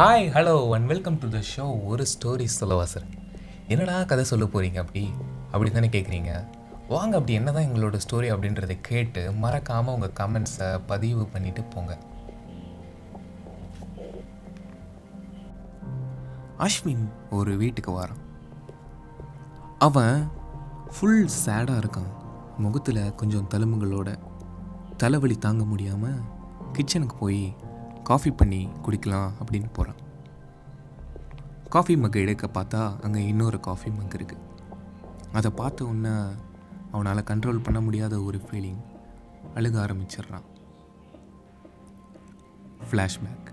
Hi hello and welcome to the show ஒரு story சொல்லவா sir என்னடா கதை சொல்ல போகிறீங்க அப்படி? அப்படி தானே கேட்குறீங்க வாங்க அப்படி என்ன தான் எங்களோட ஸ்டோரி அப்படின்றத கேட்டு மறக்காமல் உங்கள் கமெண்ட்ஸை பதிவு பண்ணிவிட்டு போங்க. அஸ்வின் ஒரு வீட்டுக்கு வரான். அவன் ஃபுல் சேடாக இருக்கான். முகத்தில் கொஞ்சம் தழும்புகளோட. தலைவலி தாங்க முடியாமல் கிச்சனுக்கு போய் காஃபி பண்ணி குடிக்கலாம் அப்படின்னு போகிறான் காஃபி மக் எடுக்க பார்த்தா அங்கே இன்னொரு காஃபி மக் இருக்குது அதை பார்த்த உடனே அவனால் கண்ட்ரோல் பண்ண முடியாத ஒரு ஃபீலிங் அழுக ஆரம்பிச்சிடுறான். ஃப்ளாஷ்பேக்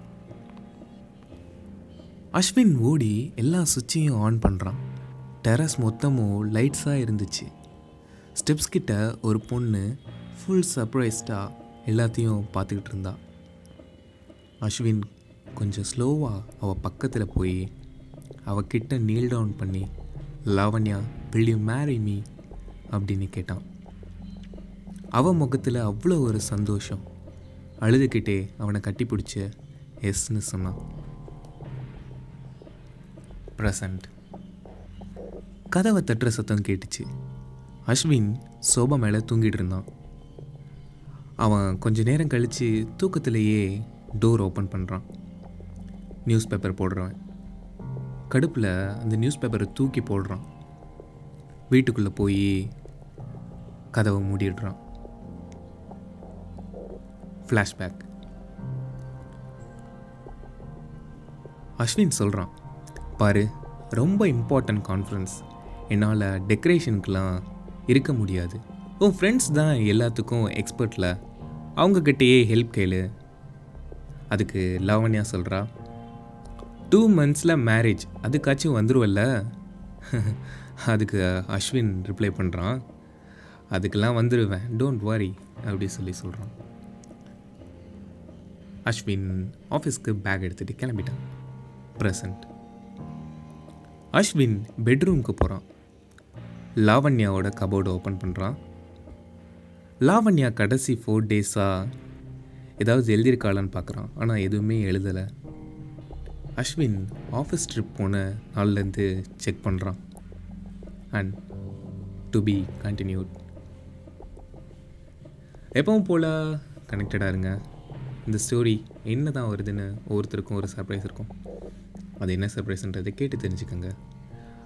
அஸ்வின் ஓடி எல்லா சுவிட்சையும் ஆன் பண்ணுறான் டெரஸ் மொத்தமும் லைட்ஸாக இருந்துச்சு. ஸ்டெப்ஸ் கிட்ட ஒரு பொண்ணு ஃபுல் சர்ப்ரைஸ்டாக எல்லாத்தையும் பார்த்துக்கிட்டு இருந்தாள் அஸ்வின் கொஞ்சம் ஸ்லோவாக அவள் பக்கத்தில் போய் அவகிட்ட நீல் டவுன் பண்ணி Lavanya will you marry me அப்படின்னு கேட்டான். அவன் முகத்தில் அவ்வளோ ஒரு சந்தோஷம். அழுதுகிட்டே அவனை கட்டிப்பிடிச்ச எஸ்ன்னு சொன்னான் ப்ரெசண்ட் கதவை தட்டுற சத்தம் கேட்டுச்சு. அஸ்வின் சோபா மேலே தூங்கிட்டு இருந்தான். அவன் கொஞ்ச நேரம் கழித்து தூக்கத்திலேயே டோர் ஓப்பன் பண்ணுறான். நியூஸ் பேப்பர் போடுறவன். கடுப்பில் அந்த நியூஸ் பேப்பரை தூக்கி போடுறான். வீட்டுக்குள்ளே போய் கதவை மூடிடுறான். ஃப்ளாஷ்பேக் அஸ்வின் சொல்கிறான் பாரு ரொம்ப இம்பார்ட்டன்ட் கான்ஃபரன்ஸ் என்னால் டெக்கரேஷனுக்கெலாம் இருக்க முடியாது. உன் ஃப்ரெண்ட்ஸ் தான் எல்லாத்துக்கும் எக்ஸ்பர்ட்டில் அவங்கக்கிட்டேயே ஹெல்ப் கேளு. அதுக்கு லாவண்யா சொல்கிறா டூ மந்த்ஸில் மேரேஜ் அதுக்காச்சும் வந்துருவல்ல? அதுக்கு அஸ்வின் ரிப்ளை பண்ணுறான் அதுக்கெல்லாம் வந்துடுவேன் டோன்ட் வரி அப்படி சொல்லி சொல்கிறான் அஸ்வின் ஆஃபீஸ்க்கு பேக் எடுத்துகிட்டு கிளம்பிட்டான். ப்ரெசண்ட் அஸ்வின் பெட்ரூம்க்கு போகிறான் லாவண்யாவோட கபோர்டை ஓப்பன் பண்ணுறான் லாவண்யா கடைசி ஃபோர் டேஸாக ஏதாவது எழுதியிருக்காளான்னு பார்க்குறான். ஆனால் எதுவுமே எழுதலை. அஸ்வின் ஆஃபீஸ் ட்ரிப் போன நாள்லேருந்து செக் பண்ணுறான். அண்ட் டு பி கண்டினியூட் எப்பவும் போல் கனெக்டடாக இருங்க. இந்த ஸ்டோரி என்ன தான் வருதுன்னு ஒவ்வொருத்தருக்கும் ஒரு சர்ப்ரைஸ் இருக்கும். அது என்ன சர்ப்ரைஸ்ன்றதை கேட்டு தெரிஞ்சுக்கோங்க.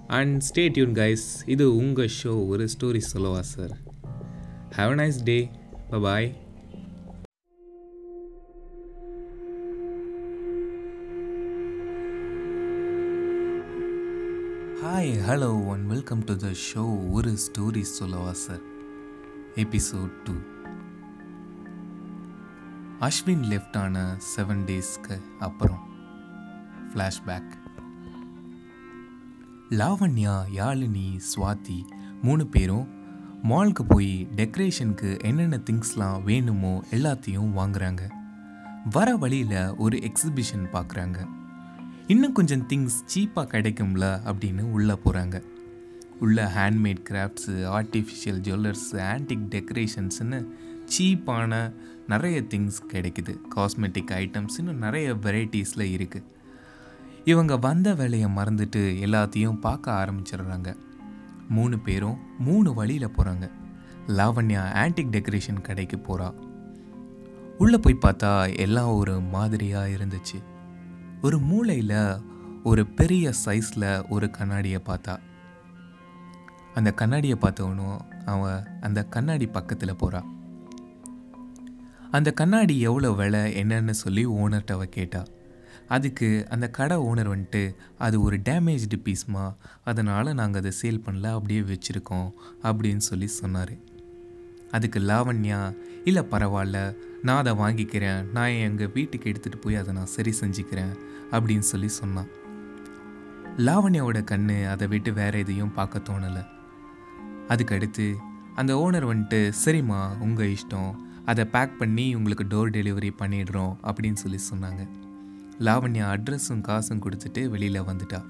அண்ட் ஸ்டே டியூன் கைஸ் இது உங்கள் ஷோ ஒரு ஸ்டோரி சொல்லவா sir have a nice day bye hi hello and welcome to the show ஒரு ஸ்டோரி சொல்லவா sir episode two Ashwin left ஆன செவன் டேஸ்க்கு அப்புறம். ஃப்ளாஷ்பேக் லாவண்யா யாழினி சுவாதி மூணு பேரும் மாலுக்கு போய் டெக்கரேஷனுக்கு என்னென்ன திங்ஸ்லாம் வேணுமோ எல்லாத்தையும் வாங்குறாங்க. வர வழியில் ஒரு எக்ஸிபிஷன் பார்க்குறாங்க. இன்னும் கொஞ்சம் திங்ஸ் சீப்பாக கிடைக்கும்ல அப்படின்னு உள்ளே போகிறாங்க உள்ள handmade crafts artificial jewellers antique டெக்கரேஷன்ஸ்னு சீப்பான நிறைய திங்ஸ் கிடைக்குது. காஸ்மெட்டிக் ஐட்டம்ஸ் இன்னும் நிறைய வெரைட்டிஸில் இருக்குது இவங்க வந்த வேலையை மறந்துட்டு எல்லாத்தையும் பார்க்க ஆரம்பிச்சிடுறாங்க. மூணு பேரும் மூணு வழியில் போகிறாங்க லாவண்யா ஆன்டிக் டெக்கரேஷன் கடைக்கு போகிறா உள்ளே போய் பார்த்தா எல்லாம் ஒரு மாதிரியாக இருந்துச்சு. ஒரு மூளையில் ஒரு பெரிய சைஸில் ஒரு கண்ணாடியை பார்த்தா. அந்த கண்ணாடியை பார்த்தவனும் அவன் அந்த கண்ணாடி பக்கத்தில் போகிறான் அந்த கண்ணாடி எவ்வளோ விலை என்னன்னு சொல்லி ஓனர்கிட்ட அவ கேட்டா. அதுக்கு அந்த கடை ஓனர் வந்துட்டு அது ஒரு டேமேஜ்டு பீஸ்மா அதனால் நாங்கள் அதை சேல் பண்ணல அப்படியே வச்சுருக்கோம் அப்படின்னு சொல்லி சொன்னார். அதுக்கு லாவண்யா இல்லை பரவாயில்ல நான் அதை வாங்கிக்கிறேன். நான் எங்கள் வீட்டுக்கு எடுத்துகிட்டு போய் அதை நான் சரி செஞ்சுக்கிறேன். அப்படின்னு சொல்லி சொன்னான். லாவண்யாவோட கண்ணு அதை விட்டு வேற எதையும் பார்க்க தோணலை. அதுக்கடுத்து அந்த ஓனர் வந்துட்டு சரிம்மா உங்கள் இஷ்டம். அதை பேக் பண்ணி உங்களுக்கு டோர் டெலிவரி பண்ணிடுறோம். அப்படின்னு சொல்லி சொன்னாங்க. லாவண்யா அட்ரஸும் காசும் கொடுத்துட்டு வெளியில் வந்துட்டா.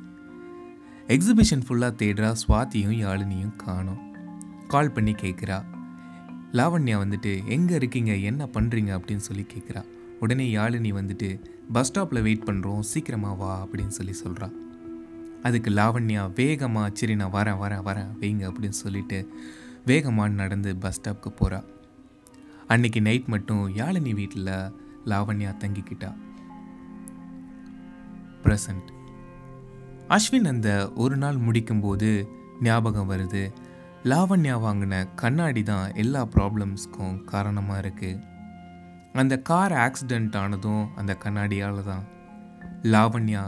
எக்ஸிபிஷன் ஃபுல்லாக தேடுறா சுவாத்தியும் யாழினியும் காணோம். கால் பண்ணி கேட்குறா லாவண்யா வந்துட்டு எங்கே இருக்கீங்க? என்ன பண்ணுறீங்க அப்படின்னு சொல்லி கேட்குறா உடனே யாழினி வந்துட்டு பஸ் ஸ்டாப்பில் வெயிட் பண்ணுறோம் சீக்கிரமாக வா அப்படின்னு சொல்லி சொல்கிறா அதுக்கு லாவண்யா வேகமாக சரி நான் வரேன் வரேன் வரேன். வைங்க அப்படின்னு சொல்லிட்டு வேகமாக நடந்து பஸ் ஸ்டாப்க்கு போகிறா அன்னைக்கு நைட் மட்டும் யாழினி வீட்டில் லாவண்யா தங்கிக்கிட்டா. ப்ரெசண்ட் அஸ்வின் அந்த ஒரு நாள் முடிக்கும்போது ஞாபகம் வருது. லாவண்யா வாங்கின கண்ணாடி தான் எல்லா ப்ராப்ளம்ஸ்க்கும் காரணமாக இருக்குது அந்த கார் ஆக்சிடெண்ட் ஆனதும் அந்த கண்ணாடியால் தான். லாவண்யா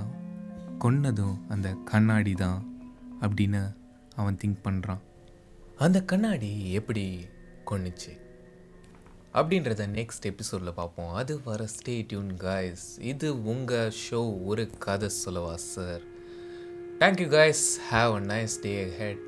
கொன்னதும் அந்த கண்ணாடி தான் அப்படின்னு அவன் திங்க் பண்ணுறான் அந்த கண்ணாடி எப்படி கொன்னுச்சு? அப்படின்றத நெக்ஸ்ட் எபிசோடில் பார்ப்போம். அது வர ஸ்டே டியூன் காய்ஸ் இது உங்கள் ஷோ ஒரு கதை சொல்லவா sir thank you guys have a nice day head